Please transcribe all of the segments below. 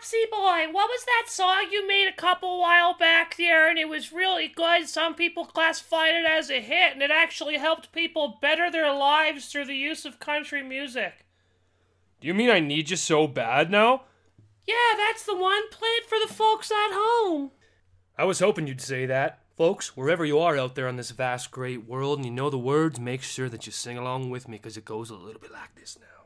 Hopsy boy, what was that song you made a couple while back there and it was really good? Some people classified it as a hit and it actually helped people better their lives through the use of country music. Do you mean I need you so bad now? Yeah, that's the one. Play it for the folks at home. I was hoping you'd say that. Folks, wherever you are out there on this vast, great world and you know the words, make sure that you sing along with me because it goes a little bit like this now.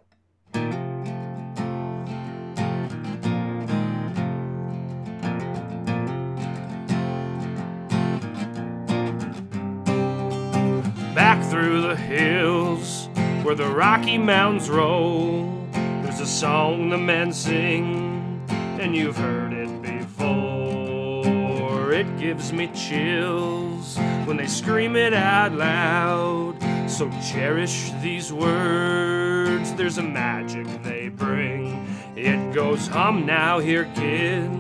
Through the hills where the Rocky Mountains roll, there's a song the men sing, and you've heard it before. It gives me chills when they scream it out loud. So cherish these words, there's a magic they bring. It goes hum now, here, kid.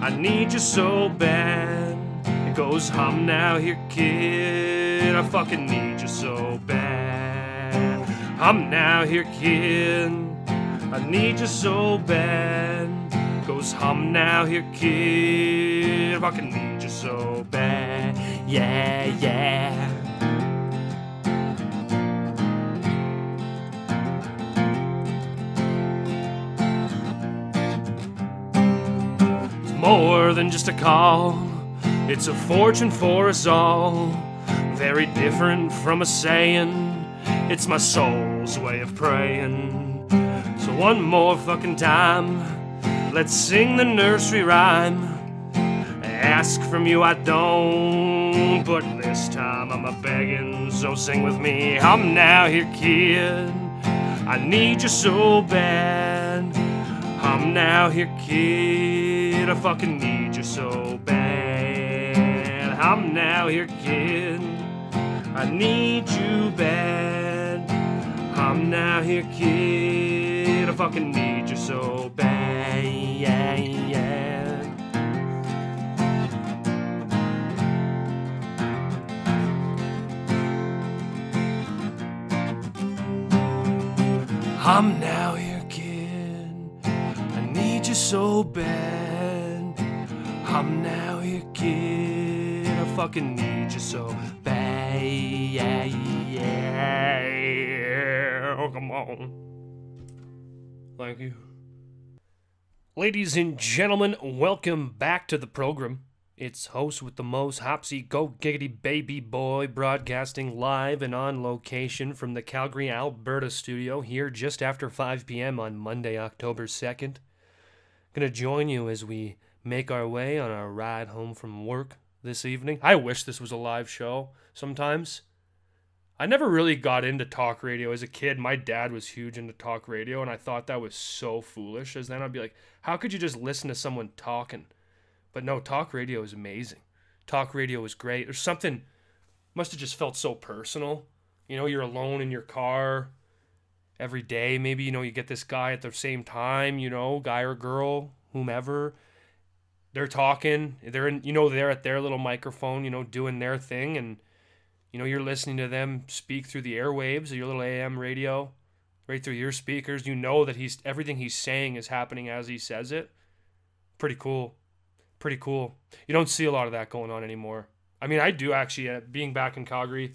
I need you so bad. It goes hum now, here, kid. I fucking need you so bad. I'm now, here, kid. I need you so bad. Goes hum now, here, kid. I fucking need you so bad. Yeah, yeah. It's more than just a call. It's a fortune for us all. Very different from a saying. It's my soul's way of praying. So one more fucking time, let's sing the nursery rhyme. I ask from you I don't, but this time I'm a begging. So sing with me. I'm now here, kid. I need you so bad. I'm now here, kid. I fucking need you so bad. I'm now here, kid. I need you bad. I'm now here, kid. I fucking need you so bad. Yeah, yeah. I'm now here, kid. I need you so bad. I'm now here, kid. I fucking need you so bad. Yeah, yeah. Oh, come on. Thank you. Ladies and gentlemen, welcome back to the program. It's host with the most hopsy go giggity baby boy broadcasting live and on location from the Calgary, Alberta studio here just after 5 p.m. on Monday, October 2nd. Gonna join you as we make our way on our ride home from work this evening. I wish this was a live show sometimes. I never really got into talk radio as a kid. My dad was huge into talk radio, and I thought that was so foolish. As then I'd be like, how could you just listen to someone talking? But no, talk radio is amazing. Talk radio is great. There's something must have just felt so personal. You know, you're alone in your car every day. Maybe you know you get this guy at the same time. You know, guy or girl, whomever. They're talking. They're in. You know, they're at their little microphone. You know, doing their thing, and you know you're listening to them speak through the airwaves of your little AM radio, right through your speakers. You know that he's everything he's saying is happening as he says it. Pretty cool pretty cool. You don't see a lot of that going on anymore. I mean, I do actually. Uh, being back in Calgary,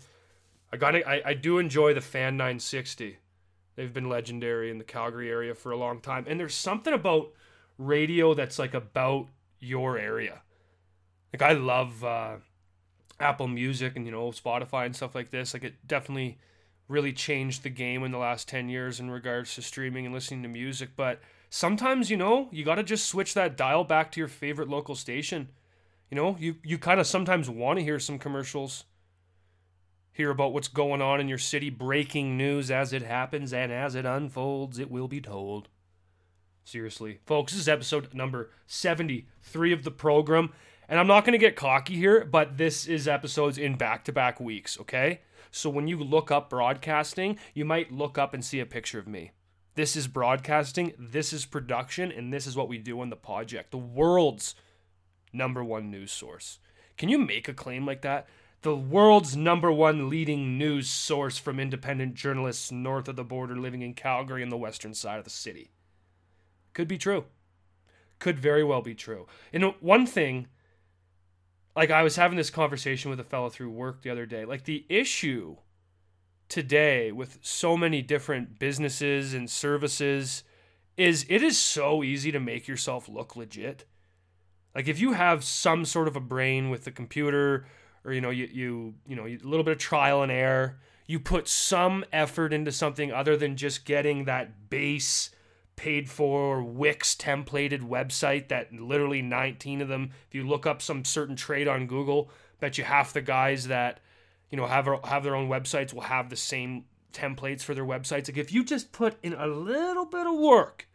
I got I, I do enjoy the Fan 960. They've been legendary in the Calgary area for a long time, and there's something about radio that's like about your area. Like I love uh, Apple Music and you know Spotify and stuff like this. Like it definitely really changed the game in the last 10 years in regards to streaming and listening to music, but sometimes you know you got to just switch that dial back to your favorite local station you know you you kind of sometimes want to hear some commercials hear about what's going on in your city breaking news as it happens and as it unfolds it will be told seriously folks this is episode number 73 of the program and i'm not going to get cocky here but this is episodes in back-to-back weeks okay so when you look up broadcasting you might look up and see a picture of me this is broadcasting, this is production, and this is what we do on the project. The world's number one news source. Can you make a claim like that? The world's number one leading news source from independent journalists north of the border living in Calgary and the western side of the city. Could be true. Could very well be true. And one thing, like I was having this conversation with a fellow through work the other day, like the issue today with so many different businesses and services is it is so easy to make yourself look legit. Like if you have some sort of a brain with the computer or you know you you you know a little bit of trial and error, you put some effort into something other than just getting that base paid for Wix templated website that literally 19 of them if you look up some certain trade on Google, bet you half the guys that you know have have their own websites will have the same templates for their websites. Like if you just put in a little bit of work,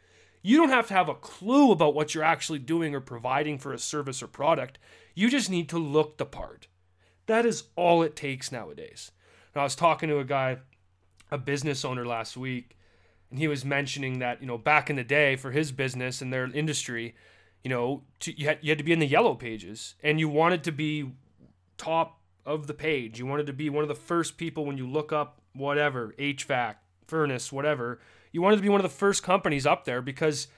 you don't have to have a clue about what you're actually doing or providing for a service or product. You just need to look the part. That is all it takes nowadays. And I was talking to a guy, a business owner last week, and he was mentioning that, you know, back in the day for his business and their industry, you know, to, you, had, you had to be in the yellow pages and you wanted to be top of the page. You wanted to be one of the first people when you look up whatever, HVAC, furnace, whatever. You wanted to be one of the first companies up there because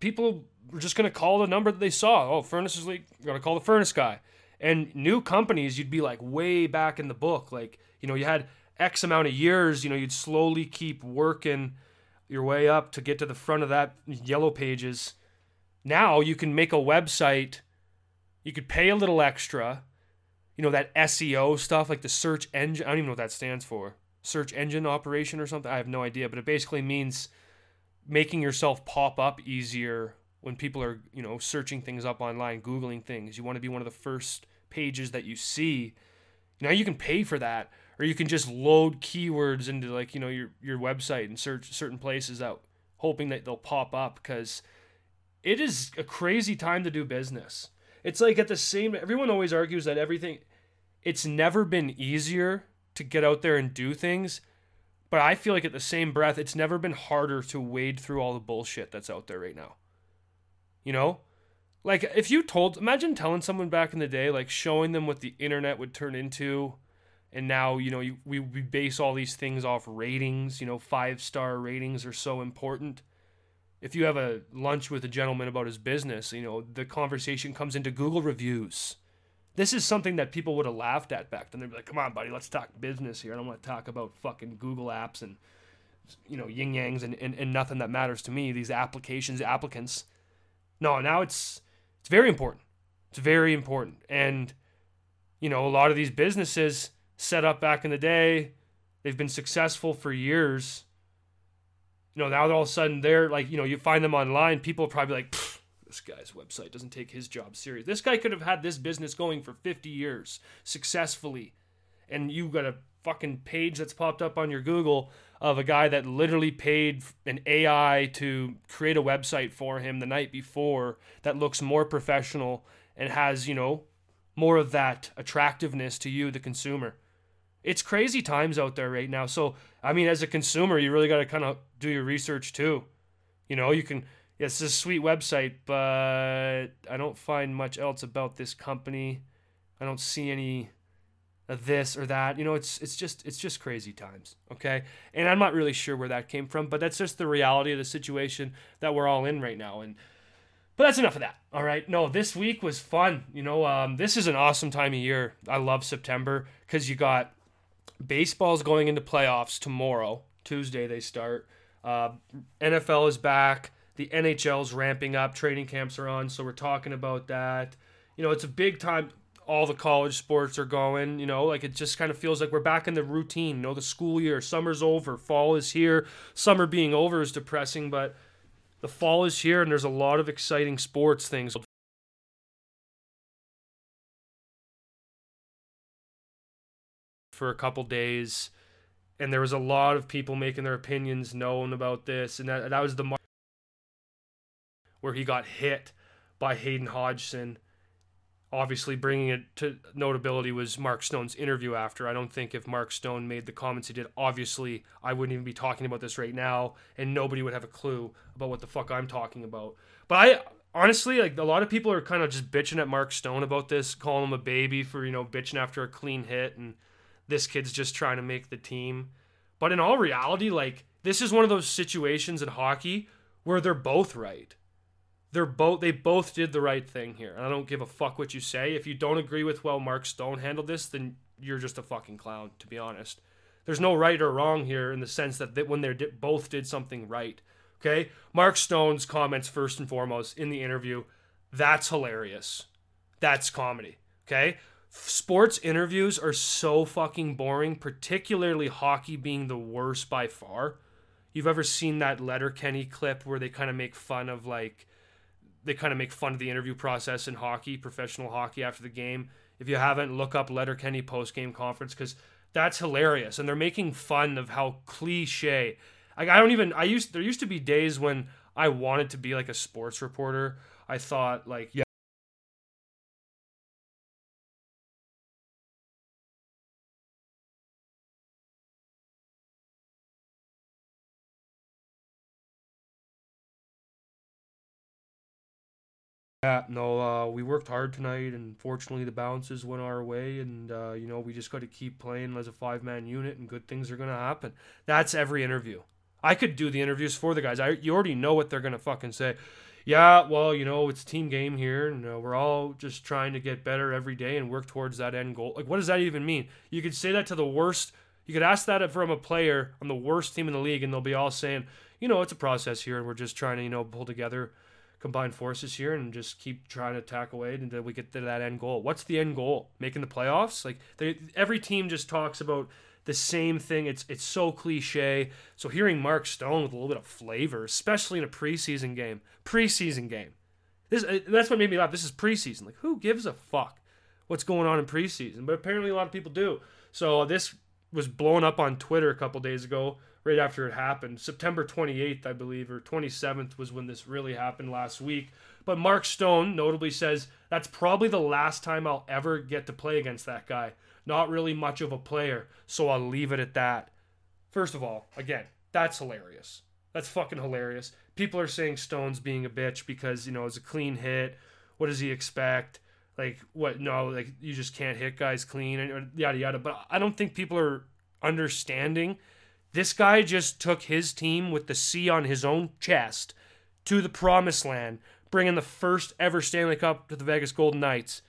people were just going to call the number that they saw. Oh, furnace is leak. Got to call the furnace guy. And new companies, you'd be like way back in the book. Like, you know, you had X amount of years, you know, you'd slowly keep working your way up to get to the front of that yellow pages. Now you can make a website, you could pay a little extra, you know, that SEO stuff, like the search engine. I don't even know what that stands for. Search engine operation or something. I have no idea, but it basically means making yourself pop up easier when people are, you know, searching things up online, Googling things. You want to be one of the first pages that you see. Now you can pay for that, or you can just load keywords into like you know your your website and search certain places out, hoping that they'll pop up because it is a crazy time to do business. It's like at the same. Everyone always argues that everything. It's never been easier to get out there and do things, but I feel like at the same breath, it's never been harder to wade through all the bullshit that's out there right now. You know, like if you told imagine telling someone back in the day like showing them what the internet would turn into and now you know you, we, we base all these things off ratings you know five star ratings are so important. If you have a lunch with a gentleman about his business you know the conversation comes into google reviews. This is something that people would have laughed at back then. They'd be like come on buddy let's talk business here. I don't want to talk about fucking google apps and you know yin yangs and, and, and nothing that matters to me these applications applicants. No now it's it's very important. It's very important. And, you know, a lot of these businesses set up back in the day, they've been successful for years. You know, now all of a sudden they're like, you know, you find them online, people probably like, this guy's website doesn't take his job serious. This guy could have had this business going for 50 years successfully. And you got a fucking page that's popped up on your Google of a guy that literally paid an AI to create a website for him the night before that looks more professional and has, you know, more of that attractiveness to you, the consumer. It's crazy times out there right now. So, I mean, as a consumer, you really got to kind of do your research too. You know, you can, it's a sweet website, but I don't find much else about this company. I don't see any of this or that. You know, it's it's just it's just crazy times, okay? And I'm not really sure where that came from, but that's just the reality of the situation that we're all in right now. And but that's enough of that. All right. No, this week was fun. You know, um, this is an awesome time of year. I love September because you got baseball's going into playoffs tomorrow. Tuesday they start. Uh, NFL is back. The NHL's ramping up. Training camps are on, so we're talking about that. You know, it's a big time all the college sports are going. You know, like it just kind of feels like we're back in the routine. You know, the school year, summer's over, fall is here. Summer being over is depressing, but the fall is here, and there's a lot of exciting sports things. For a couple days, and there was a lot of people making their opinions known about this, and that that was the mark where he got hit by Hayden Hodgson obviously bringing it to notability was Mark Stone's interview after. I don't think if Mark Stone made the comments he did, obviously I wouldn't even be talking about this right now, and nobody would have a clue about what the fuck I'm talking about. But I honestly like a lot of people are kind of just bitching at Mark Stone about this, calling him a baby for you know bitching after a clean hit, and this kid's just trying to make the team. But in all reality, like this is one of those situations in hockey where they're both right they're both they both did the right thing here. And I don't give a fuck what you say. If you don't agree with well Mark Stone handled this, then you're just a fucking clown, to be honest. There's no right or wrong here in the sense that they, when they di- both did something right. Okay, Mark Stone's comments first and foremost in the interview, that's hilarious. That's comedy. Okay, sports interviews are so fucking boring, particularly hockey being the worst by far. You've ever seen that Letterkenny clip where they kind of make fun of like they kind of make fun of the interview process in hockey, professional hockey after the game. If you haven't, look up Letterkenny post game conference because that's hilarious, and they're making fun of how cliche. Like I don't even I used there used to be days when I wanted to be like a sports reporter. I thought like yeah. Yeah, no, uh, we worked hard tonight, and fortunately the bounces went our way, and uh, you know we just got to keep playing as a five-man unit, and good things are gonna happen. That's every interview. I could do the interviews for the guys. I you already know what they're gonna fucking say. Yeah, well, you know it's team game here, and uh, we're all just trying to get better every day and work towards that end goal. Like, what does that even mean? You could say that to the worst. You could ask that from a player on the worst team in the league, and they'll be all saying, you know, it's a process here, and we're just trying to you know pull together combine forces here and just keep trying to tack away until we get to that end goal. What's the end goal? Making the playoffs? Like they, every team just talks about the same thing. It's it's so cliche. So hearing Mark Stone with a little bit of flavor, especially in a preseason game, preseason game. This uh, that's what made me laugh. This is preseason. Like who gives a fuck what's going on in preseason? But apparently a lot of people do. So this was blown up on Twitter a couple days ago right after it happened. September 28th, I believe, or 27th was when this really happened last week. But Mark Stone notably says that's probably the last time I'll ever get to play against that guy. Not really much of a player, so I'll leave it at that. First of all, again, that's hilarious. That's fucking hilarious. People are saying Stone's being a bitch because, you know, it's a clean hit. What does he expect? Like, what? No, like, you just can't hit guys clean and yada yada. But I don't think people are understanding this guy just took his team with the C on his own chest to the promised land, bringing the first ever Stanley Cup to the Vegas Golden Knights.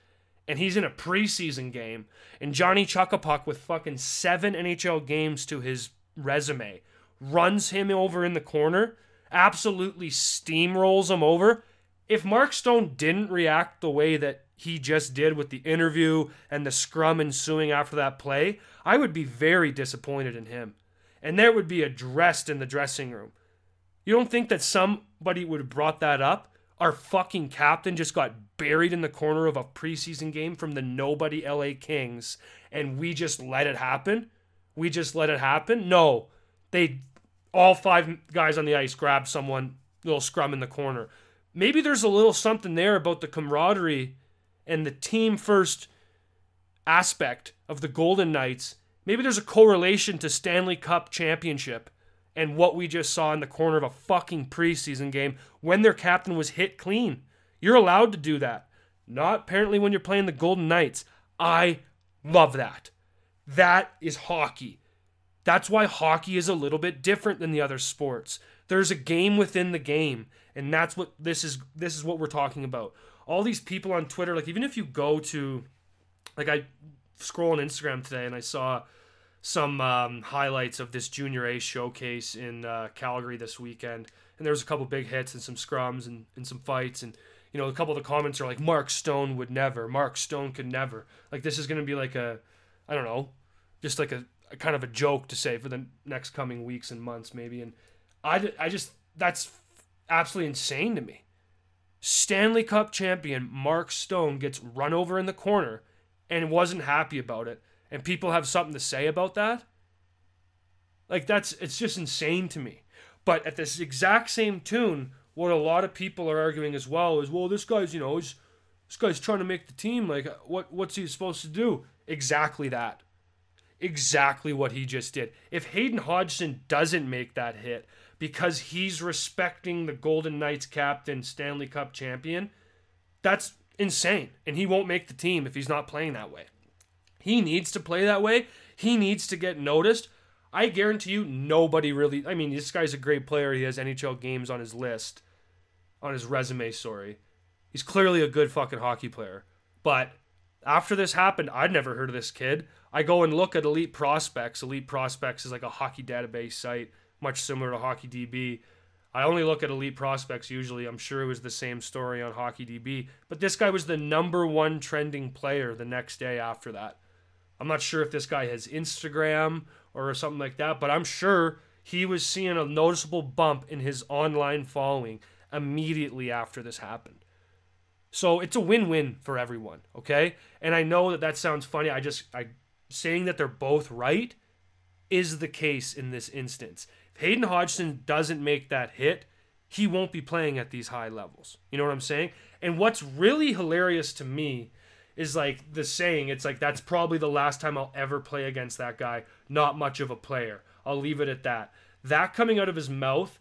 And he's in a preseason game. And Johnny Chuckapuck, with fucking seven NHL games to his resume, runs him over in the corner, absolutely steamrolls him over. If Mark Stone didn't react the way that he just did with the interview and the scrum ensuing after that play, I would be very disappointed in him and there would be addressed in the dressing room. You don't think that somebody would have brought that up? Our fucking captain just got buried in the corner of a preseason game from the nobody LA Kings, and we just let it happen? We just let it happen? No. They, all five guys on the ice, grabbed someone, little scrum in the corner. Maybe there's a little something there about the camaraderie and the team first aspect of the Golden Knights Maybe there's a correlation to Stanley Cup championship and what we just saw in the corner of a fucking preseason game when their captain was hit clean. You're allowed to do that. Not apparently when you're playing the Golden Knights. I love that. That is hockey. That's why hockey is a little bit different than the other sports. There's a game within the game, and that's what this is this is what we're talking about. All these people on Twitter like even if you go to like I scroll on Instagram today and I saw some um, highlights of this Junior A showcase in uh, Calgary this weekend. And there was a couple big hits and some scrums and, and some fights. And, you know, a couple of the comments are like, Mark Stone would never. Mark Stone could never. Like, this is going to be like a, I don't know, just like a, a, kind of a joke to say for the next coming weeks and months, maybe. And I, I just, that's absolutely insane to me. Stanley Cup champion Mark Stone gets run over in the corner and wasn't happy about it and people have something to say about that like that's it's just insane to me. But at this exact same tune what a lot of people are arguing as well is well this guy's you know he's, this guy's trying to make the team like what what's he supposed to do? Exactly that. Exactly what he just did. If hayden hodgson doesn't make that hit because he's respecting the golden knights captain stanley cup champion that's insane. And he won't make the team if he's not playing that way he needs to play that way. He needs to get noticed. I guarantee you, nobody really. I mean, this guy's a great player. He has NHL games on his list. on his resume Sorry, He's clearly a good fucking hockey player. But after this happened, I'd never heard of this kid. I go and look at Elite Prospects. Elite Prospects is like a hockey database site, much similar to Hockey DB. I only look at Elite Prospects usually. I'm sure it was the same story on Hockey DB. But this guy was the number one trending player the next day after that. I'm not sure if this guy has Instagram or something like that, but I'm sure he was seeing a noticeable bump in his online following immediately after this happened. So it's a win-win for everyone, okay? And I know that that sounds funny. I just I saying that they're both right is the case in this instance. If Hayden Hodgson doesn't make that hit, he won't be playing at these high levels. You know what I'm saying? And what's really hilarious to me is like the saying, it's like that's probably the last time I'll ever play against that guy. Not much of a player. I'll leave it at that. That coming out of his mouth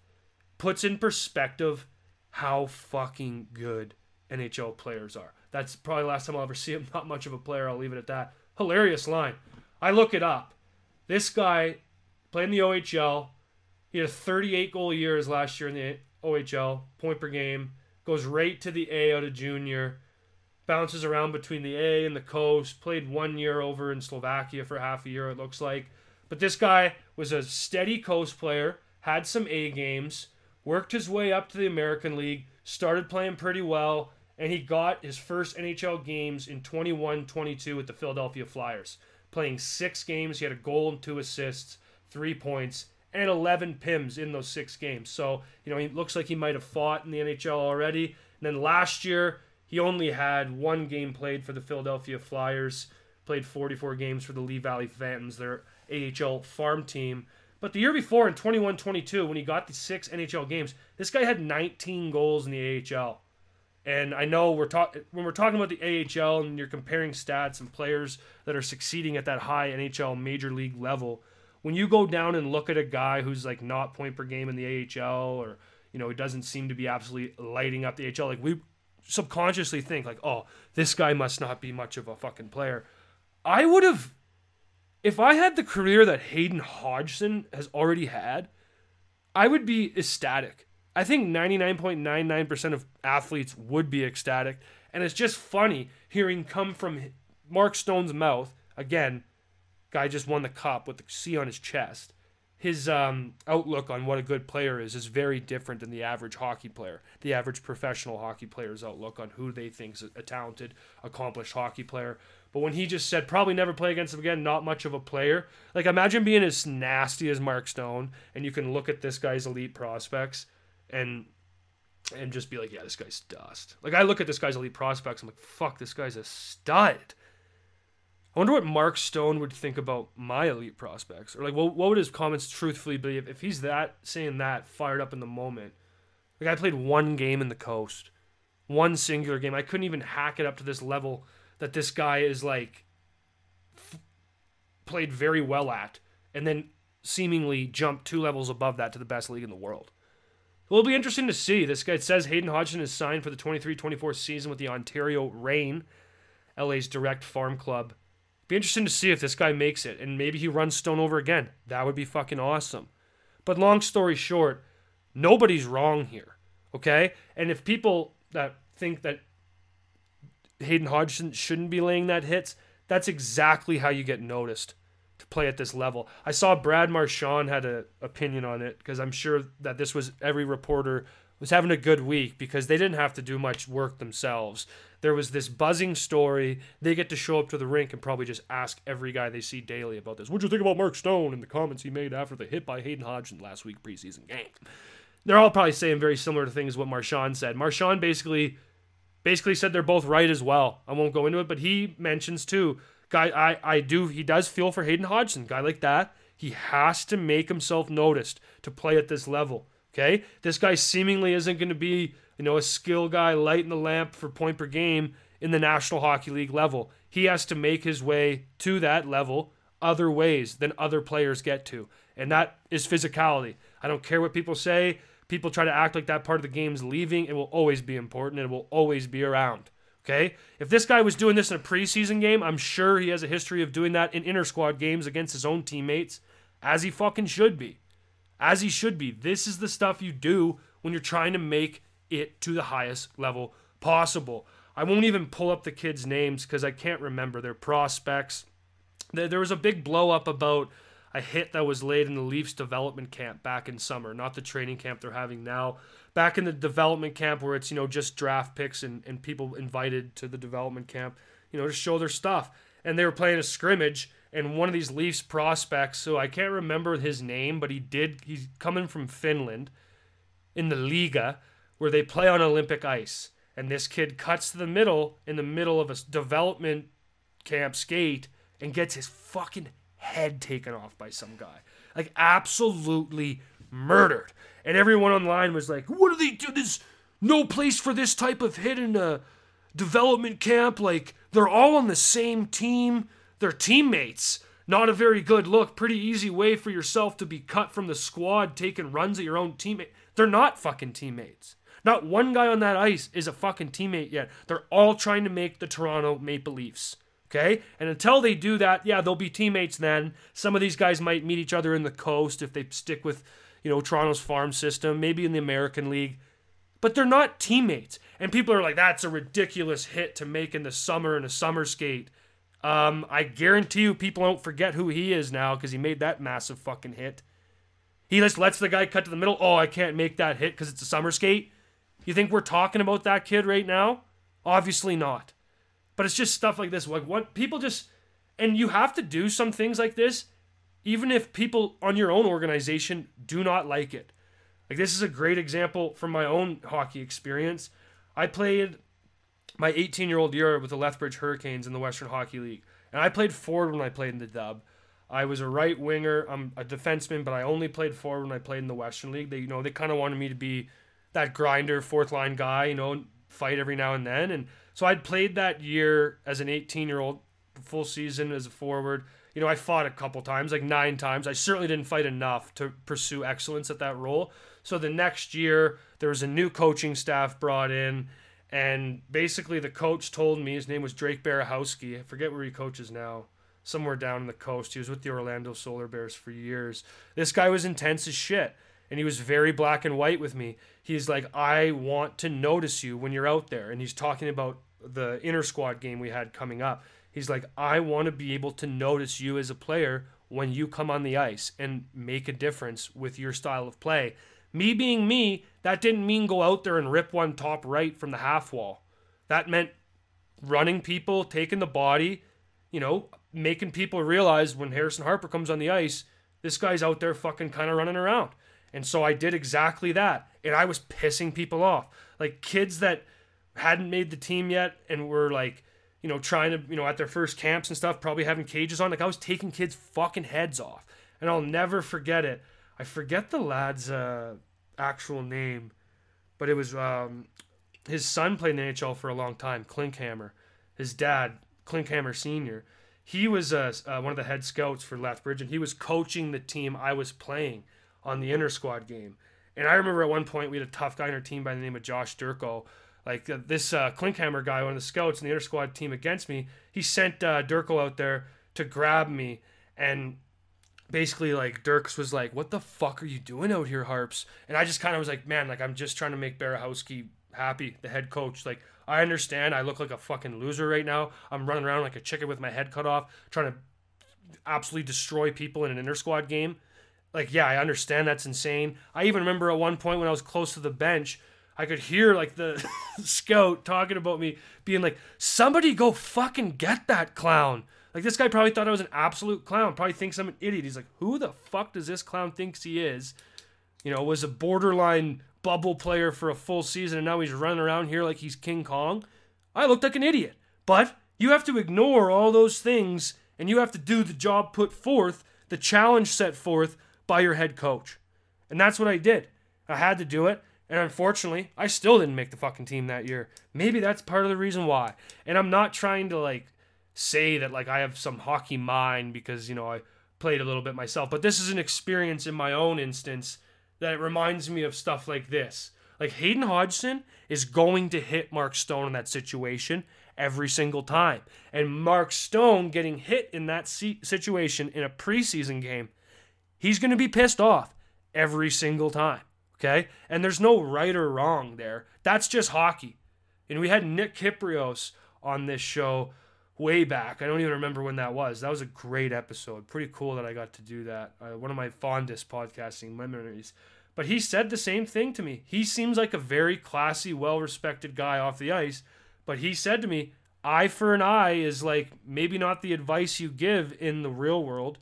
puts in perspective how fucking good NHL players are. That's probably the last time I'll ever see him. Not much of a player. I'll leave it at that. Hilarious line. I look it up. This guy played in the OHL. He had 38 goal years last year in the OHL, point per game. Goes right to the A out of junior. Bounces around between the A and the coast. Played one year over in Slovakia for half a year, it looks like. But this guy was a steady coast player, had some A games, worked his way up to the American League, started playing pretty well, and he got his first NHL games in 21 22 with the Philadelphia Flyers. Playing six games, he had a goal and two assists, three points, and 11 PIMs in those six games. So, you know, he looks like he might have fought in the NHL already. And then last year, he only had one game played for the Philadelphia Flyers, played 44 games for the Lehigh Valley Phantoms, their AHL farm team. But the year before, in 21 22, when he got the six NHL games, this guy had 19 goals in the AHL. And I know we're talking when we're talking about the AHL and you're comparing stats and players that are succeeding at that high NHL major league level. When you go down and look at a guy who's like not point per game in the AHL or you know, he doesn't seem to be absolutely lighting up the AHL, like we subconsciously think like, oh, this guy must not be much of a fucking player. I would have if I had the career that Hayden Hodgson has already had, I would be ecstatic. I think 99.99% of athletes would be ecstatic. And it's just funny hearing come from Mark Stone's mouth. Again, guy just won the cup with the C on his chest. His um, outlook on what a good player is is very different than the average hockey player. The average professional hockey player's outlook on who they think is a talented, accomplished hockey player. But when he just said probably never play against him again, not much of a player. Like imagine being as nasty as Mark Stone, and you can look at this guy's elite prospects and and just be like, yeah, this guy's dust. Like I look at this guy's elite prospects, I'm like, fuck, this guy's a stud. I wonder what Mark Stone would think about my elite prospects, or like, what, what would his comments truthfully be if, if he's that saying that fired up in the moment? Like I played one game in the coast, one singular game. I couldn't even hack it up to this level that this guy is like f- played very well at, and then seemingly jumped two levels above that to the best league in the world. It'll be interesting to see. This guy says Hayden Hodgson is signed for the 23-24 season with the Ontario Reign, LA's direct farm club. Interesting to see if this guy makes it, and maybe he runs Stone over again. That would be fucking awesome. But long story short, nobody's wrong here, okay? And if people that think that Hayden Hodgson shouldn't be laying that hits, that's exactly how you get noticed to play at this level. I saw Brad Marchand had an opinion on it because I'm sure that this was every reporter was having a good week because they didn't have to do much work themselves. There was this buzzing story. They get to show up to the rink and probably just ask every guy they see daily about this. What'd you think about Mark Stone and the comments he made after the hit by Hayden Hodgson last week preseason game? They're all probably saying very similar to things what Marchand said. Marchand basically basically said they're both right as well. I won't go into it, but he mentions too guy I, I do he does feel for Hayden Hodgson, guy like that. He has to make himself noticed to play at this level. Okay? This guy seemingly isn't going to be, you know, a skill guy lighting the lamp for point per game in the National Hockey League level. He has to make his way to that level other ways than other players get to. And that is physicality. I don't care what people say. People try to act like that part of the game is leaving. It will always be important and it will always be around. Okay? If this guy was doing this in a preseason game, I'm sure he has a history of doing that in inter squad games against his own teammates, as he fucking should be. As he should be. This is the stuff you do when you're trying to make it to the highest level possible. I won't even pull up the kids' names because I can't remember their prospects. There was a big blow up about a hit that was laid in the Leafs development camp back in summer, not the training camp they're having now. Back in the development camp where it's, you know, just draft picks and, and people invited to the development camp, you know, to show their stuff. And they were playing a scrimmage and one of these Leafs prospects, so I can't remember his name, but he did he's coming from Finland in the Liiga where they play on Olympic ice. And this kid cuts to the middle in the middle of a development camp skate and gets his fucking head taken off by some guy. Like absolutely murdered. And everyone online was like, "What do they do? There's no place for this type of hit in a development camp. Like they're all on the same team. They're teammates. Not a very good look. Pretty easy way for yourself to be cut from the squad, taking runs at your own teammate. They're not fucking teammates. Not one guy on that ice is a fucking teammate yet. They're all trying to make the Toronto Maple Leafs. Okay? And until they do that, yeah, they'll be teammates then. Some of these guys might meet each other in the coast if they stick with, you know, Toronto's farm system, maybe in the American League. But they're not teammates. And people are like, that's a ridiculous hit to make in the summer in a summer skate. Um, I guarantee you people don't forget who he is now because he made that massive fucking hit. He just lets the guy cut to the middle. Oh, I can't make that hit because it's a summer skate. You think we're talking about that kid right now? Obviously not. But it's just stuff like this. Like what people just and you have to do some things like this even if people on your own organization do not like it. Like this is a great example from my own hockey experience. I played my 18-year-old year with the Lethbridge Hurricanes in the Western Hockey League, and I played forward when I played in the Dub. I was a right winger. I'm a defenseman, but I only played forward when I played in the Western League. They, you know, they kind of wanted me to be that grinder, fourth line guy, you know, fight every now and then. And so I'd played that year as an 18 year old, full season as a forward. You know, I fought a couple times, like nine times. I certainly didn't fight enough to pursue excellence at that role. So the next year, there was a new coaching staff brought in. And basically, the coach told me his name was Drake Berehowski. I forget where he coaches now, somewhere down in the coast. He was with the Orlando Solar Bears for years. This guy was intense as shit and he was very black and white with me. He's like, I want to notice you when you're out there. And he's talking about the inter squad game we had coming up. He's like, I want to be able to notice you as a player when you come on the ice and make a difference with your style of play. Me being me, that didn't mean go out there and rip one top right from the half wall. That meant running people, taking the body, you know, making people realize when Harrison Harper comes on the ice, this guy's out there fucking kind of running around. And so I did exactly that. And I was pissing people off. Like kids that hadn't made the team yet and were like, you know, trying to, you know, at their first camps and stuff, probably having cages on. Like I was taking kids' fucking heads off. And I'll never forget it. I forget the lad's uh, actual name, but it was um, his son played in the NHL for a long time, Klinkhammer. His dad, Klinkhammer Sr., he was uh, uh, one of the head scouts for Lethbridge, and he was coaching the team I was playing on the inter squad game. And I remember at one point we had a tough guy on our team by the name of Josh Durko. Like uh, this uh, Klinkhammer guy, one of the scouts in the inter squad team against me, he sent uh, Durko out there to grab me. And basically, like, Dirks was like, What the fuck are you doing out here, Harps? And I just kind of was like, Man, like, I'm just trying to make Berehowski happy, the head coach. Like, I understand I look like a fucking loser right now. I'm running around like a chicken with my head cut off, trying to absolutely destroy people in an inter squad game like yeah i understand that's insane i even remember at one point when i was close to the bench i could hear like the scout talking about me being like somebody go fucking get that clown like this guy probably thought i was an absolute clown probably thinks i'm an idiot he's like who the fuck does this clown thinks he is you know was a borderline bubble player for a full season and now he's running around here like he's king kong i looked like an idiot but you have to ignore all those things and you have to do the job put forth the challenge set forth by your head coach. And that's what I did. I had to do it. And unfortunately, I still didn't make the fucking team that year. Maybe that's part of the reason why. And I'm not trying to like say that like I have some hockey mind because, you know, I played a little bit myself, but this is an experience in my own instance that it reminds me of stuff like this. Like Hayden Hodgson is going to hit Mark Stone in that situation every single time. And Mark Stone getting hit in that situation in a preseason game he's going to be pissed off every single time. Okay? And there's no right or wrong there. That's just hockey. And we had Nick Kyprios on this show way back. I don't even remember when that was. That was a great episode. Pretty cool that I got to do that. Uh, one of my fondest podcasting memories. But he said the same thing to me. He seems like a very classy, well respected guy off the ice. But he said to me, eye for an eye is like maybe not the advice you give in the real world,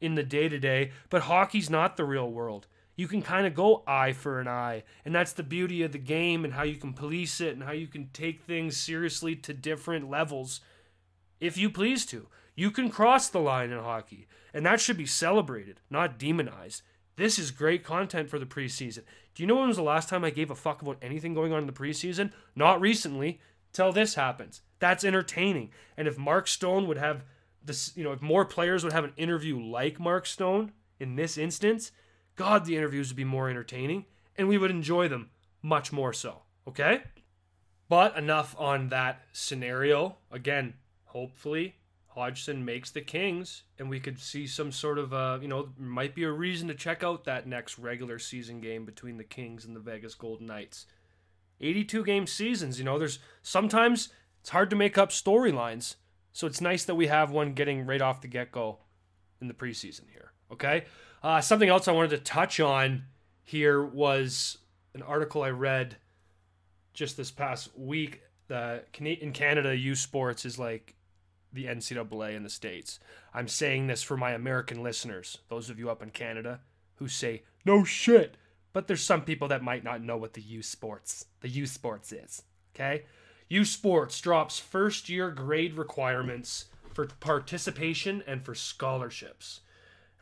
in the day to day, but hockey's not the real world. You can kind of go eye for an eye. And that's the beauty of the game and how you can police it and how you can take things seriously to different levels if you please to. You can cross the line in hockey, and that should be celebrated, not demonized. This is great content for the preseason. Do you know when was the last time I gave a fuck about anything going on in the preseason? Not recently, till this happens. That's entertaining. And if Mark Stone would have this, you know, if more players would have an interview like Mark Stone in this instance, God, the interviews would be more entertaining and we would enjoy them much more so. Okay? But enough on that scenario. Again, hopefully Hodgson makes the Kings and we could see some sort of uh, you know, might be a reason to check out that next regular season game between the Kings and the Vegas Golden Knights. 82 game seasons, you know, there's sometimes it's hard to make up storylines. So it's nice that we have one getting right off the get go in the preseason here. Okay? Uh, something else I wanted to touch on here was an article I read just this past week. The in Canada, U Sports is like the NCAA in the states. I'm saying this for my American listeners, those of you up in Canada who say no shit, but there's some people that might not know what the U Sports the U Sports is. Okay, U Sports drops first year grade requirements for participation and for scholarships.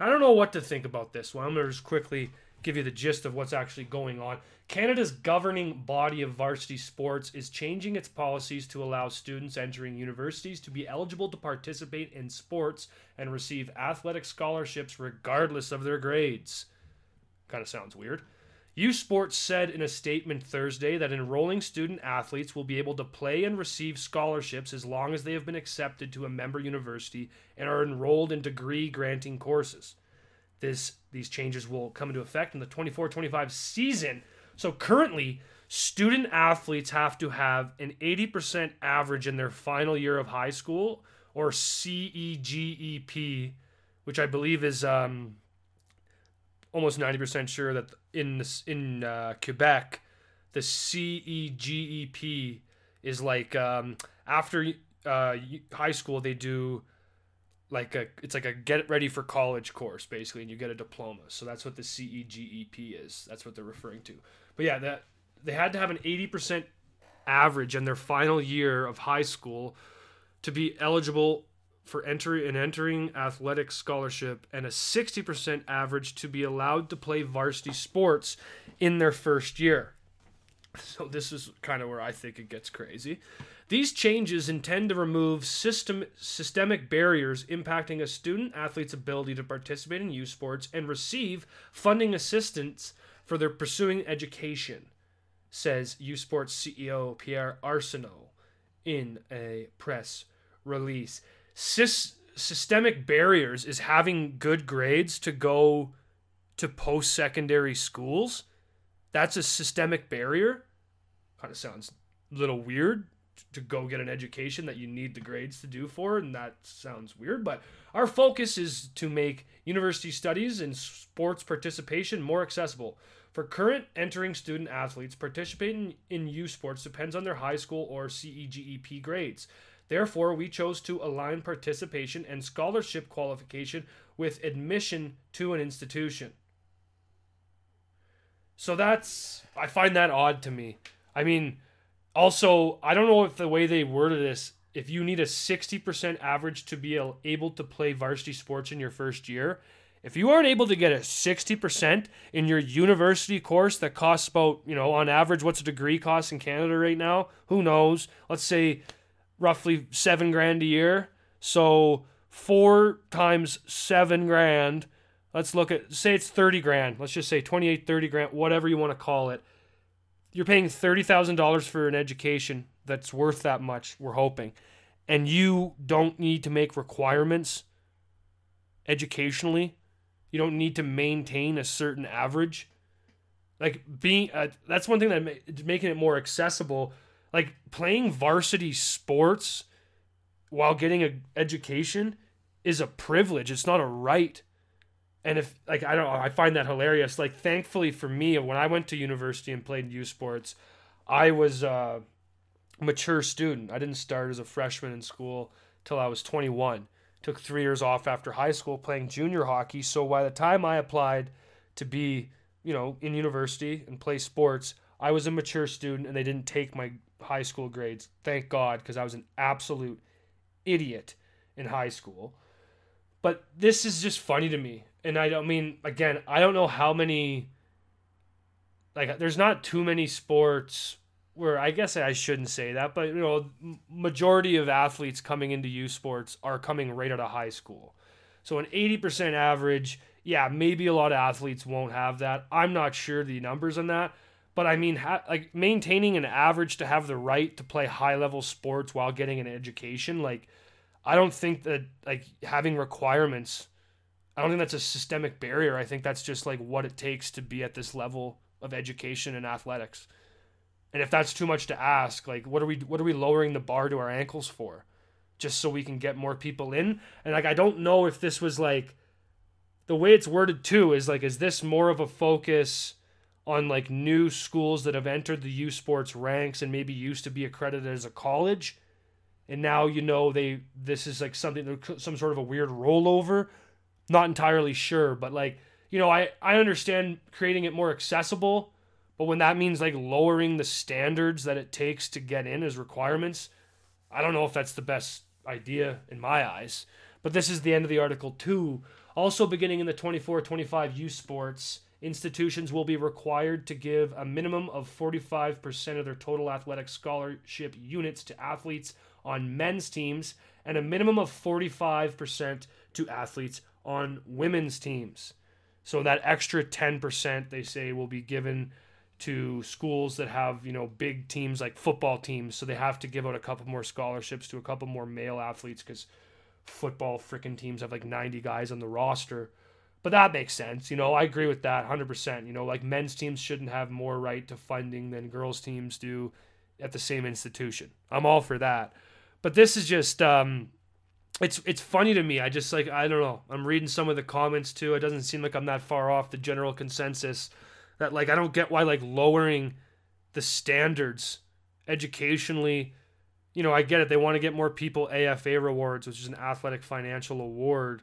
I don't know what to think about this one. I'm going to just quickly give you the gist of what's actually going on. Canada's governing body of varsity sports is changing its policies to allow students entering universities to be eligible to participate in sports and receive athletic scholarships regardless of their grades. Kind of sounds weird. U Sports said in a statement Thursday that enrolling student athletes will be able to play and receive scholarships as long as they have been accepted to a member university and are enrolled in degree granting courses. This these changes will come into effect in the 24-25 season. So currently, student athletes have to have an 80% average in their final year of high school or CEGEP, which I believe is um, almost 90% sure that in this, in uh, Quebec, the CEGEP is like um, after uh, high school they do like a it's like a get ready for college course basically, and you get a diploma. So that's what the CEGEP is. That's what they're referring to. But yeah, that they had to have an 80% average in their final year of high school to be eligible for entry and entering athletic scholarship and a 60% average to be allowed to play varsity sports in their first year. So this is kind of where I think it gets crazy. These changes intend to remove system, systemic barriers impacting a student athlete's ability to participate in U Sports and receive funding assistance for their pursuing education, says U Sports CEO Pierre Arsenault in a press release sys- systemic barriers is having good grades to go to post secondary schools. That's a systemic barrier. Kind of sounds a little weird to go get an education that you need the grades to do for, and that sounds weird. But our focus is to make university studies and sports participation more accessible. For current entering student athletes, participating in U Sports depends on their high school or CEGEP grades. Therefore, we chose to align participation and scholarship qualification with admission to an institution. So that's, I find that odd to me. I mean, also, I don't know if the way they worded this, if you need a 60% average to be able to play varsity sports in your first year, if you aren't able to get a 60% in your university course that costs about, you know, on average, what's a degree cost in Canada right now? Who knows? Let's say roughly seven grand a year. So four times seven grand. Let's look at, say it's 30 grand. Let's just say 28, 30 grand, whatever you want to call it. You're paying $30,000 for an education that's worth that much, we're hoping. And you don't need to make requirements educationally. You don't need to maintain a certain average. like being uh, that's one thing that ma- making it more accessible like playing varsity sports while getting a education is a privilege it's not a right and if like i don't i find that hilarious like thankfully for me when i went to university and played U sports i was a mature student i didn't start as a freshman in school till i was 21 took three years off after high school playing junior hockey so by the time i applied to be you know, in university and play sports, I was a mature student and they didn't take my high school grades. Thank God, because I was an absolute idiot in high school. But this is just funny to me. And I don't mean, again, I don't know how many, like, there's not too many sports where I guess I shouldn't say that, but, you know, majority of athletes coming into U sports are coming right out of high school. So an 80% average yeah, maybe a lot of athletes won't have that. I'm not sure the numbers on that, but I mean, ha- like maintaining an average to have the right to play high level sports while getting an education, like I don't think that like having requirements, I don't think that's a systemic barrier. I think that's just like what it takes to be at this level of education and athletics. And if that's too much to ask, like what are we what are we lowering the bar to our ankles for? Just so we can get more people in? And like I don't know if this was like the way it's worded too is like is this more of a focus on like new schools that have entered the U Sports ranks and maybe used to be accredited as a college and now you know they this is like something some sort of a weird rollover. Not entirely sure but like you know I I understand creating it more accessible but when that means like lowering the standards that it takes to get in as requirements I don't know if that's the best idea in my eyes. But this is the end of the article too also, beginning in the 24 25 U sports, institutions will be required to give a minimum of 45% of their total athletic scholarship units to athletes on men's teams and a minimum of 45% to athletes on women's teams. So that extra 10% they say will be given to schools that have, you know, big teams like football teams, so they have to give out a couple more scholarships to a couple more male athletes cuz football freaking teams have like 90 guys on the roster. But that makes sense. You know, I agree with that 100%. You know, like men's teams shouldn't have more right to funding than girls' teams do at the same institution. I'm all for that. But this is just um it's it's funny to me. I just like I don't know. I'm reading some of the comments too. It doesn't seem like I'm that far off the general consensus that like I don't get why like lowering the standards educationally you know, I get it. They want to get more people AFA rewards, which is an athletic financial award.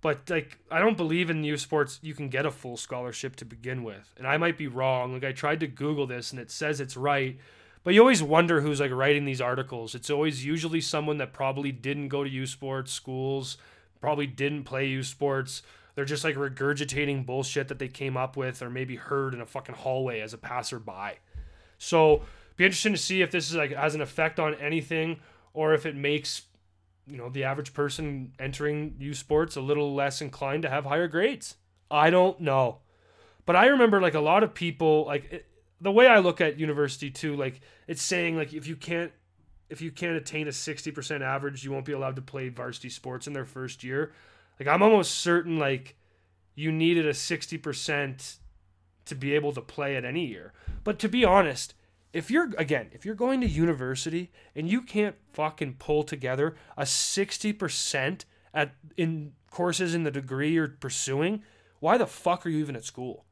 But like, I don't believe in U Sports. You can get a full scholarship to begin with, and I might be wrong. Like, I tried to Google this, and it says it's right. But you always wonder who's like writing these articles. It's always usually someone that probably didn't go to U Sports schools, probably didn't play U Sports. They're just like regurgitating bullshit that they came up with or maybe heard in a fucking hallway as a passerby. So be interesting to see if this is like has an effect on anything or if it makes you know the average person entering U Sports a little less inclined to have higher grades. I don't know, but I remember like a lot of people like the way I look at university too. Like it's saying like if you can't if you can't attain a 60% average, you won't be allowed to play varsity sports in their first year. Like I'm almost certain like you needed a 60% to be able to play at any year. But to be honest, if you're again, if you're going to university and you can't fucking pull together a 60% at in courses in the degree you're pursuing, why the fuck are you even at school?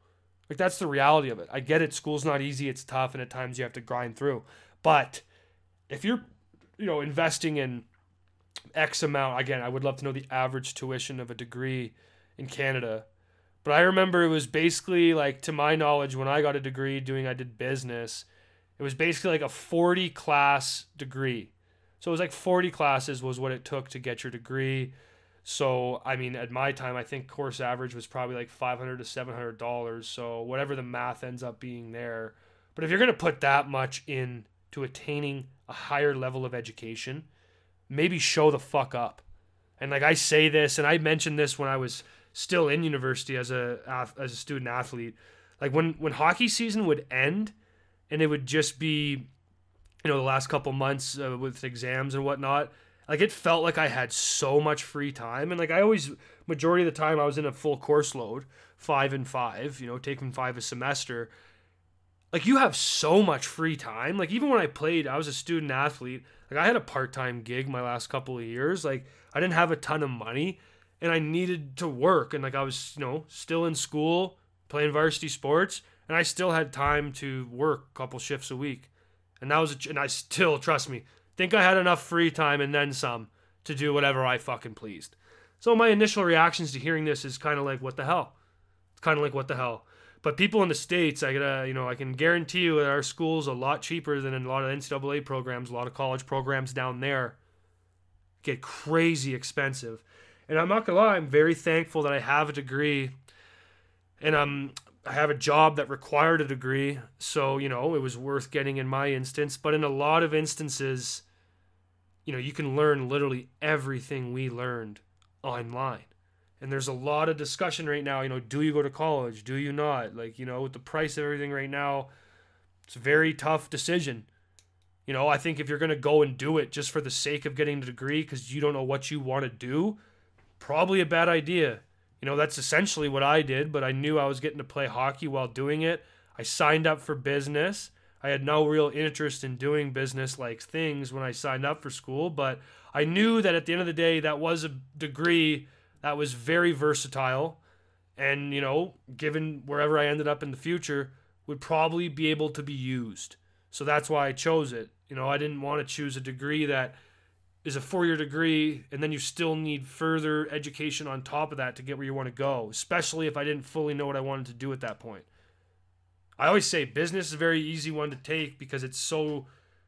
Like that's the reality of it. I get it, school's not easy, it's tough and at times you have to grind through. But if you're you know investing in X amount, again, I would love to know the average tuition of a degree in Canada. But I remember it was basically like to my knowledge when I got a degree doing I did business, it was basically like a 40 class degree. So it was like 40 classes was what it took to get your degree. So I mean, at my time, I think course average was probably like 500 to 700 dollars. So whatever the math ends up being there, but if you're gonna put that much in to attaining a higher level of education, maybe show the fuck up. And like I say this, and I mentioned this when I was still in university as a as a student athlete. Like when when hockey season would end, and it would just be, you know, the last couple months uh, with exams and whatnot. Like it felt like I had so much free time, and like I always, majority of the time, I was in a full course load, five and five, you know, taking five a semester, like you have so much free time. Like even when I played, I was a student athlete. Like I had a part-time gig my last couple of years. Like I didn't have a ton of money and I needed to work and like I was, you know, still in school, playing varsity sports, and I still had time to work a couple shifts a week. And that was a, and I still trust me, think I had enough free time and then some to do whatever I fucking pleased. So my initial reactions to hearing this is kind of like what the hell? It's kind of like what the hell. But people in the states, I gotta, you know, I can guarantee you that our school's a lot cheaper than a lot of NCAA programs, a lot of college programs down there get crazy expensive. And I'm not gonna lie, I'm very thankful that I have a degree, and I'm I have a job that required a degree, so you know it was worth getting in my instance. But in a lot of instances, you know, you can learn literally everything we learned online. And there's a lot of discussion right now you know do you go to college? Do you not? Like you know with the price of everything right now it's a very tough decision. You know i think if you're going to go and do it just for the sake of getting a degree because you don't know what you want to do probably a bad idea. You know that's essentially what i did but i knew i was getting to play hockey while doing it. I signed up for business i had no real interest in doing business like things when i signed up for school but i knew that at the end of the day that was a degree that was very versatile and you know given wherever i ended up in the future would probably be able to be used. So that's why i chose it. You know i didn't want to choose a degree that is a four-year degree and then you still need further education on top of that to get where you want to go especially if i didn't fully know what i wanted to do at that point i always say business is a very easy one to take because it's so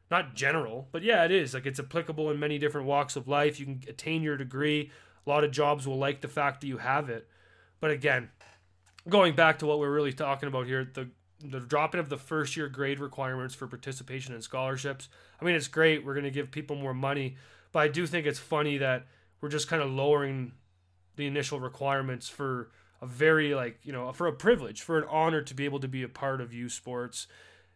not general but yeah it is like it's applicable in many different walks of life you can attain your degree a lot of jobs will like the fact that you have it. But again, going back to what we're really talking about here, the the dropping of the first year grade requirements for participation in scholarships. I mean, it's great. We're going to give people more money, but I do think it's funny that we're just kind of lowering the initial requirements for a very like you know for a privilege for an honor to be able to be a part of U Sports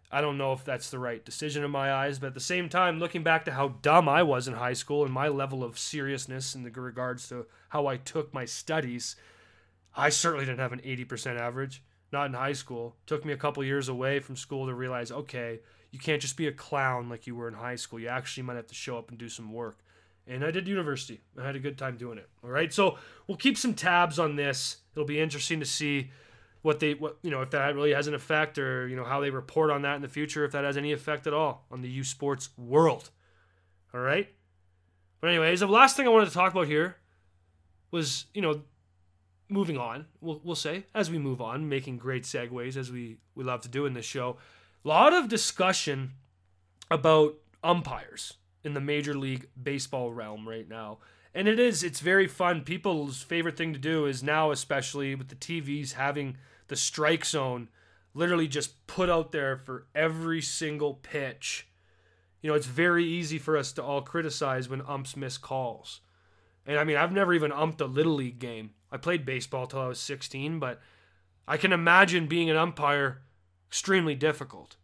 I don't know if that's the right decision in my eyes, but at the same time, looking back to how dumb I was in high school and my level of seriousness in regards to how I took my studies, I certainly didn't have an 80% average. Not in high school. Took me a couple years away from school to realize, okay, you can't just be a clown like you were in high school. You actually might have to show up and do some work. And I did university. I had a good time doing it. All right. So we'll keep some tabs on this. It'll be interesting to see what they what you know if that really has an effect or you know how they report on that in the future if that has any effect at all on the U Sports world. All right. But anyways, the last thing I wanted to talk about here was you know moving on. We'll we'll say as we move on, making great segues as we we love to do in this show. A lot of discussion about umpires in the Major League Baseball realm right now. And it is it's very fun. People's favorite thing to do is now especially with the tvs having the strike zone literally just put out there for every single pitch. You know it's very easy for us to all criticize when umps miss calls. And i mean i've never even umped a little league game. I played baseball till i was 16 but i can imagine being an umpire extremely difficult.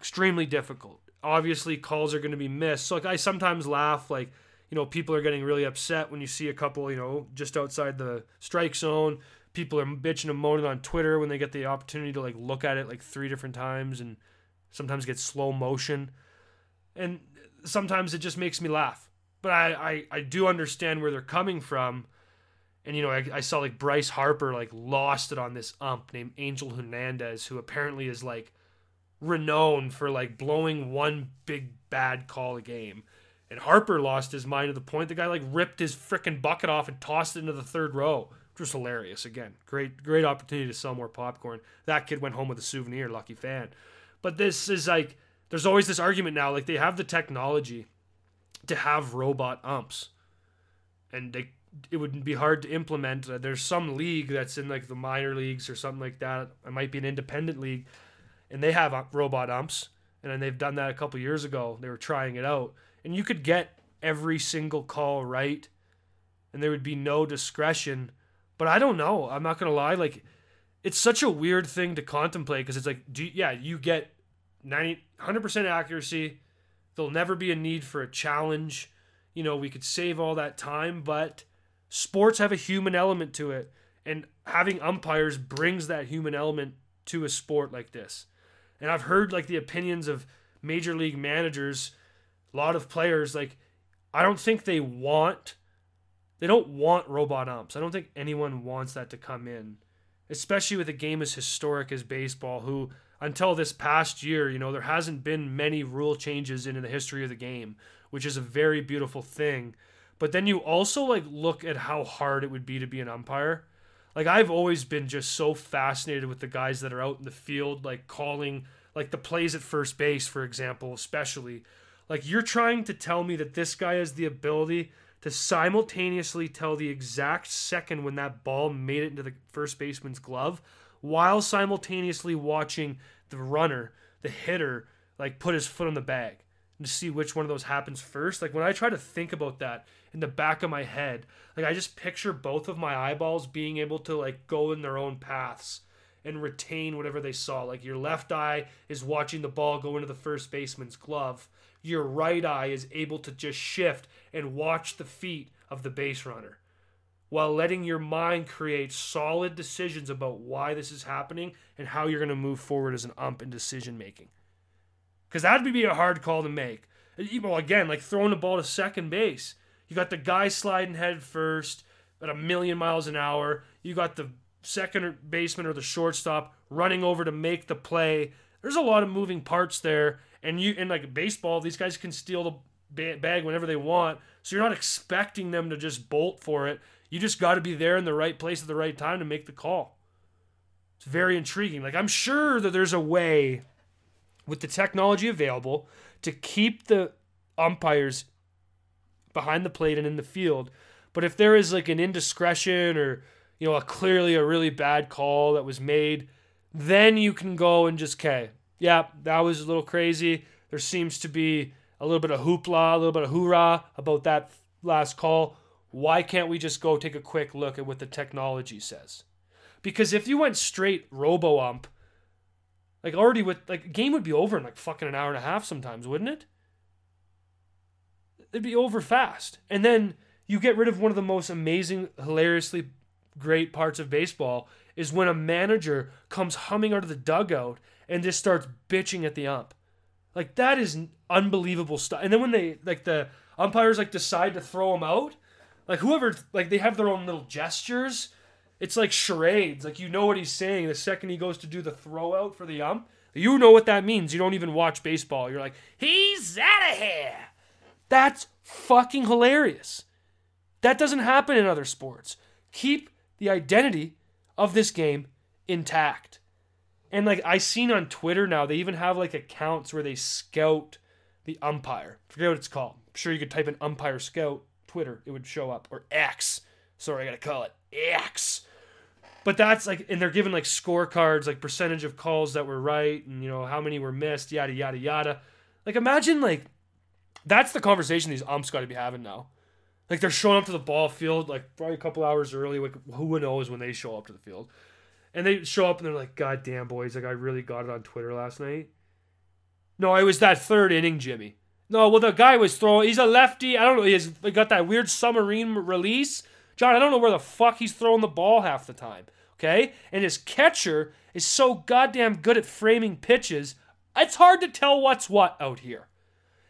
Extremely difficult obviously calls are going to be missed so like i sometimes laugh like you know, people are getting really upset when you see a couple, you know, just outside the strike zone. People are bitching and moaning on Twitter when they get the opportunity to like look at it like three different times and sometimes get slow motion. And sometimes it just makes me laugh. But I, I, I do understand where they're coming from. And you know, I, I saw like Bryce Harper like lost it on this ump named Angel Hernandez, who apparently is like renowned for like blowing one big bad call a game. And Harper lost his mind to the point the guy like ripped his freaking bucket off and tossed it into the third row, which was hilarious. Again, great, great opportunity to sell more popcorn. That kid went home with a souvenir, lucky fan. But this is like, there's always this argument now, like they have the technology to have robot umps, and they it would be hard to implement. Uh, there's some league that's in like the minor leagues or something like that. It might be an independent league, and they have uh, robot umps, and then they've done that a couple years ago. They were trying it out. And you could get every single call right and there would be no discretion. But i don't know. I'm not gonna lie. Like it's such a weird thing to contemplate because it's like you, yeah you get 90 100% accuracy. There'll never be a need for a challenge. You know we could save all that time but sports have a human element to it. And having umpires brings that human element to a sport like this And I've heard like the opinions of major league managers, a lot of players like I don't think they want they don't want robot umps. I don't think anyone wants that to come in, especially with a game as historic as baseball who until this past year, you know, there hasn't been many rule changes in the history of the game, which is a very beautiful thing. But then you also like look at how hard it would be to be an umpire. Like I've always been just so fascinated with the guys that are out in the field like calling like the plays at first base for example, especially. Like you're trying to tell me that this guy has the ability to simultaneously tell the exact second when that ball made it into the first baseman's glove while simultaneously watching the runner, the hitter, like put his foot on the bag to see which one of those happens first. Like when I try to think about that in the back of my head, like I just picture both of my eyeballs being able to like go in their own paths and retain whatever they saw. Like your left eye is watching the ball go into the first baseman's glove. Your right eye is able to just shift and watch the feet of the base runner while letting your mind create solid decisions about why this is happening and how you're going to move forward as an ump in decision making. Because that'd be a hard call to make. Uh, well, again, like throwing the ball to second base. You got the guy sliding head first at a million miles an hour. You got the second baseman or the shortstop running over to make the play. There's a lot of moving parts there, and you in like baseball, these guys can steal the bag whenever they want. So you're not expecting them to just bolt for it. You just got to be there in the right place at the right time to make the call. It's very intriguing. Like I'm sure that there's a way with the technology available to keep the umpires behind the plate and in the field. But if there is like an indiscretion or you know a clearly a really bad call that was made, then you can go and just okay, yeah, that was a little crazy. There seems to be a little bit of hoopla, a little bit of hoorah about that last call. Why can't we just go take a quick look at what the technology says? Because if you went straight robo ump, like already with like game would be over in like fucking an hour and a half sometimes, wouldn't it? It'd be over fast. And then you get rid of one of the most amazing, hilariously great parts of baseball is when a manager comes humming out of the dugout and just starts bitching at the ump. Like that is unbelievable stuff. And then when they like the umpires like decide to throw him out, like whoever like they have their own little gestures. It's like charades. Like you know what he's saying the second he goes to do the throw out for the ump. You know what that means. You don't even watch baseball. You're like, he's out of here. That's fucking hilarious. That doesn't happen in other sports. Keep the identity of this game intact. And like I seen on Twitter now, they even have like accounts where they scout the umpire. forget what it's called. I'm sure you could type in umpire scout Twitter, it would show up or X. Sorry, I gotta call it X. But that's like, and they're given like scorecards, like percentage of calls that were right, and you know how many were missed, yada yada yada. Like imagine like that's the conversation these umps got to be having now. Like they're showing up to the ball field like probably a couple hours early. Like who knows when they show up to the field and they show up and they're like, "God damn, boys! Like I really got it on Twitter last night." No, it was that third inning, Jimmy. No, well the guy was throwing. He's a lefty. I don't know. he's got that weird submarine release. John, I don't know where the fuck he's throwing the ball half the time. Okay, and his catcher is so goddamn good at framing pitches. It's hard to tell what's what out here.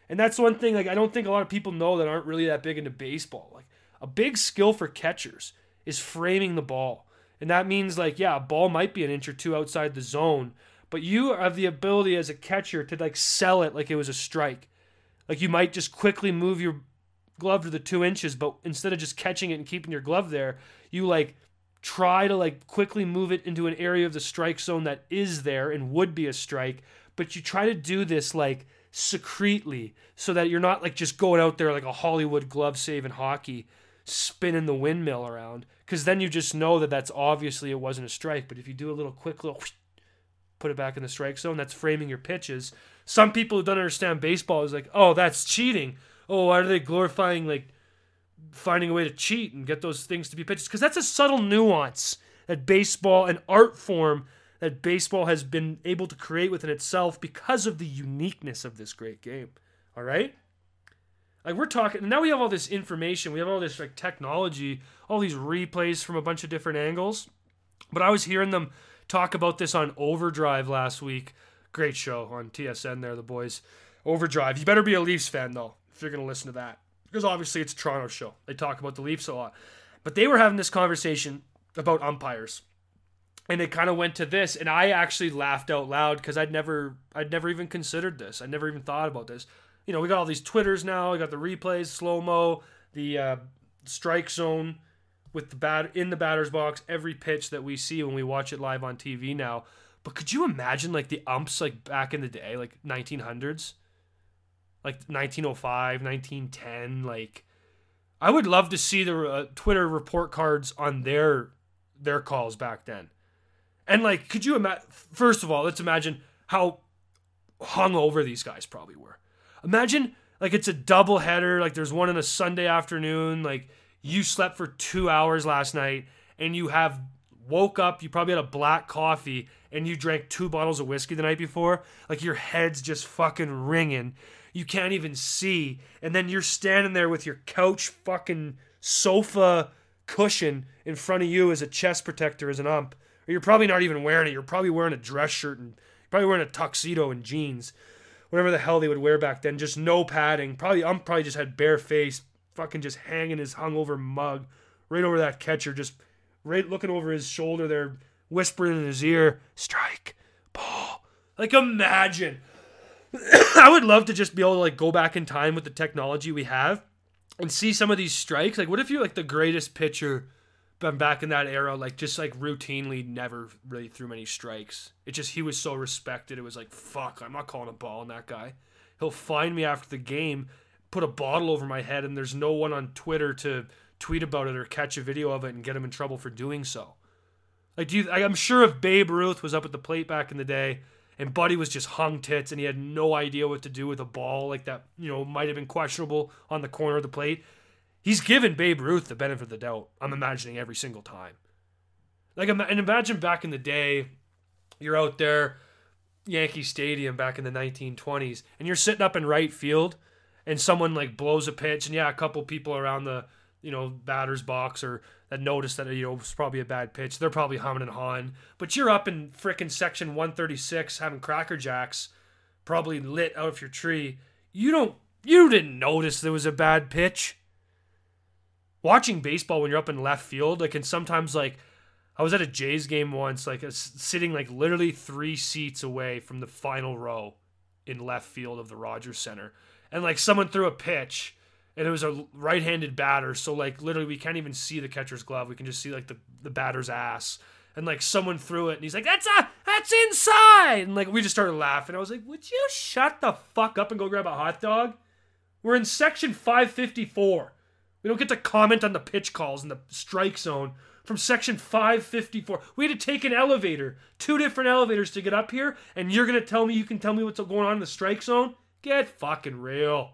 And that's one thing. Like I don't think a lot of people know that aren't really that big into baseball. Like a big skill for catchers is framing the ball. And that means, like, yeah, a ball might be an inch or two outside the zone, but you have the ability as a catcher to, like, sell it like it was a strike. Like, you might just quickly move your glove to the two inches, but instead of just catching it and keeping your glove there, you, like, try to, like, quickly move it into an area of the strike zone that is there and would be a strike, but you try to do this, like, secretely so that you're not, like, just going out there like a Hollywood glove save in hockey spinning the windmill around because then you just know that that's obviously it wasn't a strike. But if you do a little quick little whoosh, put it back in the strike zone, that's framing your pitches. Some people who don't understand baseball is like, oh, that's cheating. Oh, are they glorifying like finding a way to cheat and get those things to be pitches? Because that's a subtle nuance that baseball, an art form that baseball has been able to create within itself because of the uniqueness of this great game. All right? Like we're talking now we have all this information, we have all this like technology, all these replays from a bunch of different angles. But I was hearing them talk about this on Overdrive last week great show on TSN there, the boys. Overdrive. You better be a Leafs fan though if you're gonna listen to that, because obviously it's a Toronto show. They talk about the Leafs a lot, but they were having this conversation about umpires, and it kind of went to this, and I actually laughed out loud because I'd never, I'd never even considered this. I never even thought about this. You know, we got all these Twitters now. We got the replays, slow mo, the uh, strike zone with the bat in the batter's box every pitch that we see when we watch it live on TV now. But could you imagine like the umps like back in the day, like 1900s, like 1905, 1910, like I would love to see the uh, Twitter report cards on their their calls back then. And like, could you imagine? First of all, let's imagine how hungover these guys probably were. Imagine like it's a double header, like there's one on a Sunday afternoon, like you slept for two hours last night and you have woke up, you probably had a black coffee and you drank two bottles of whiskey the night before, like your head's just fucking ringing. You can't even see. And then you're standing there with your couch fucking sofa cushion in front of you as a chest protector as an ump. Or you're probably not even wearing it. You're probably wearing a dress shirt and probably wearing a tuxedo and jeans. Whatever the hell they would wear back then. Just no padding. Probably ump probably just had bare face, fucking just hanging his hungover mug right over that catcher, just right looking over his shoulder there, whispering in his ear, strike, ball. Like imagine. I would love to just be able to like go back in time with the technology we have and see some of these strikes. Like what if you're like the greatest pitcher but back in that era, like just like routinely never really threw many strikes. It just he was so respected. It was like fuck, I'm not calling a ball on that guy. He'll find me after the game put a bottle over my head and there's no one on Twitter to tweet about it or catch a video of it and get him in trouble for doing so. Like, do you? I'm sure if Babe Ruth was up at the plate back in the day and Buddy was just hung tits and he had no idea what to do with a ball like that, you know, might have been questionable on the corner of the plate. He's given Babe Ruth the benefit of the doubt. I'm imagining every single time. Like, and imagine back in the day, you're out there, Yankee Stadium back in the 1920s, and you're sitting up in right field and someone like blows a pitch, and yeah, a couple people around the you know batter's box or that notice that you know was probably a bad pitch, they're probably humming and hawing. But you're up in frickin' section 136 having cracker jacks, probably lit out of your tree. You don't you didn't notice there was a bad pitch. Watching baseball when you're up in left field, like and sometimes like I was at a Jays game once, like sitting like literally three seats away from the final row in left field of the Rogers Center and like someone threw a pitch and it was a right-handed batter so like literally we can't even see the catcher's glove. We can just see like the, the batter's ass. And like someone threw it and he's like that's a that's inside! And like we just started laughing. I was like would you shut the fuck up and go grab a hot dog? We're in section 554 we don't get to comment on the pitch calls in the strike zone from section 554 we had to take an elevator two different elevators to get up here and you're gonna tell me you can tell me what's going on in the strike zone? Get fucking real.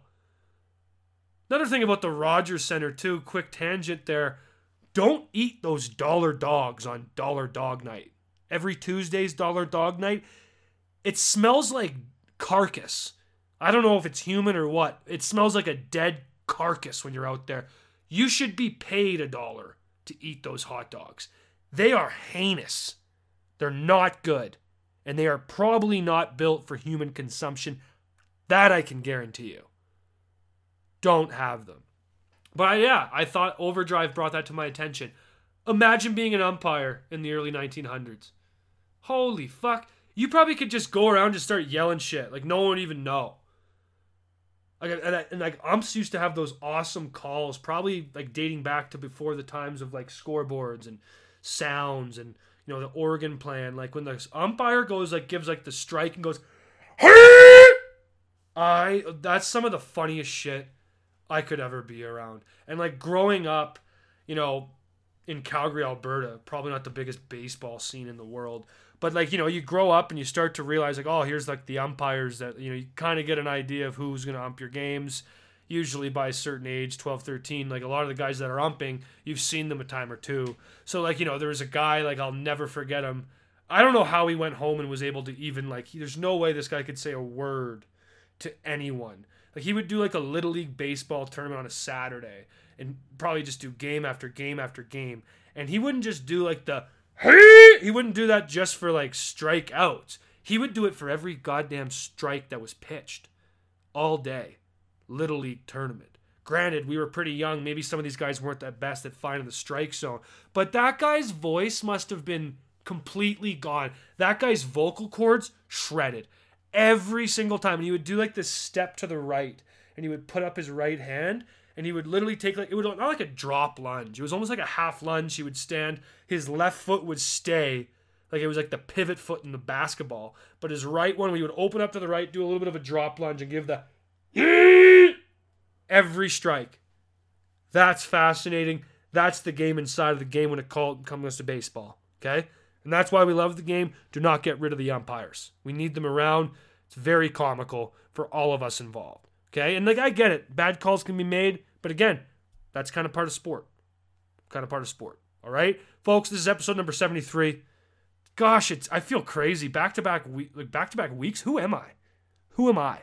Another thing about the Rogers Center, too, quick tangent there. Don't eat those dollar dogs on dollar dog night. Every Tuesday's dollar dog night. It smells like carcass. I don't know if it's human or what. It smells like a dead carcass when you're out there. You should be paid a dollar to eat those hot dogs. They are heinous. They're not good. And they are probably not built for human consumption that I can guarantee you. Don't have them. But yeah, I thought Overdrive brought that to my attention. Imagine being an umpire in the early 1900s. Holy fuck. You probably could just go around and start yelling shit. Like, no one would even know. Like, and, and like, umps used to have those awesome calls, probably like dating back to before the times of like scoreboards and sounds and, you know, the organ plan. Like, when the umpire goes, like, gives like the strike and goes! I that's some of the funniest shit I could ever be around. And like growing up, you know, in Calgary, Alberta, probably not the biggest baseball scene in the world, but like, you know, you grow up and you start to realize like, oh, here's like the umpires that, you know, you kind of get an idea of who's going to ump your games usually by a certain age 12 13 like a lot of the guys that are umping you've seen them a time or two so like you know there was a guy like i'll never forget him i don't know how he went home and was able to even like there's no way this guy could say a word to anyone. Like he would do like a little league baseball tournament on a Saturday and probably just do game after game after game. And he wouldn't just do like the hey, he wouldn't do that just for like strikeouts. He would do it for every goddamn strike that was pitched all day. Little League tournament. Granted, we were pretty young. Maybe some of these guys weren't that best at finding the strike zone. But that guy's voice must have been completely gone. That guy's vocal cords shredded every single time. And he would do like this step to the right and he would put up his right hand and he would literally take like it was not like a drop lunge. It was almost like a half lunge. He would stand, his left foot would stay, like it was like the pivot foot in the basketball. But his right one, he would open up to the right, do a little bit of a drop lunge, and give the every strike. That's fascinating. That's the game inside of the game when it comes to baseball. Okay? And that's why we love the game. Do not get rid of the umpires. We need them around. It's very comical for all of us involved. Okay? And like I get it. Bad calls can be made, but again, that's kind of part of sport. Kind of part of sport. All right? Folks, this is episode number 73. Gosh, it's I feel crazy. Back to back week like back to back weeks. Who am I? Who am I?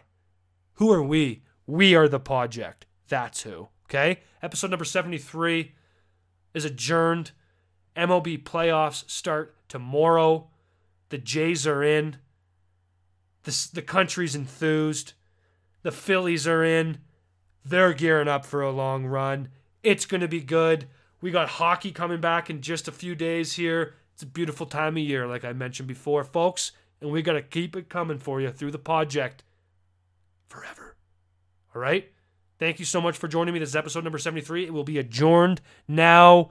Who are we? We are the project. That's who. Okay? Episode number 73 is adjourned. MLB playoffs start tomorrow. The Jays are in. The, the country's enthused. The Phillies are in. They're gearing up for a long run. It's going to be good. We got hockey coming back in just a few days here. It's a beautiful time of year, like I mentioned before, folks. And we got to keep it coming for you through the project forever. All right? Thank you so much for joining me. This is episode number 73. It will be adjourned now.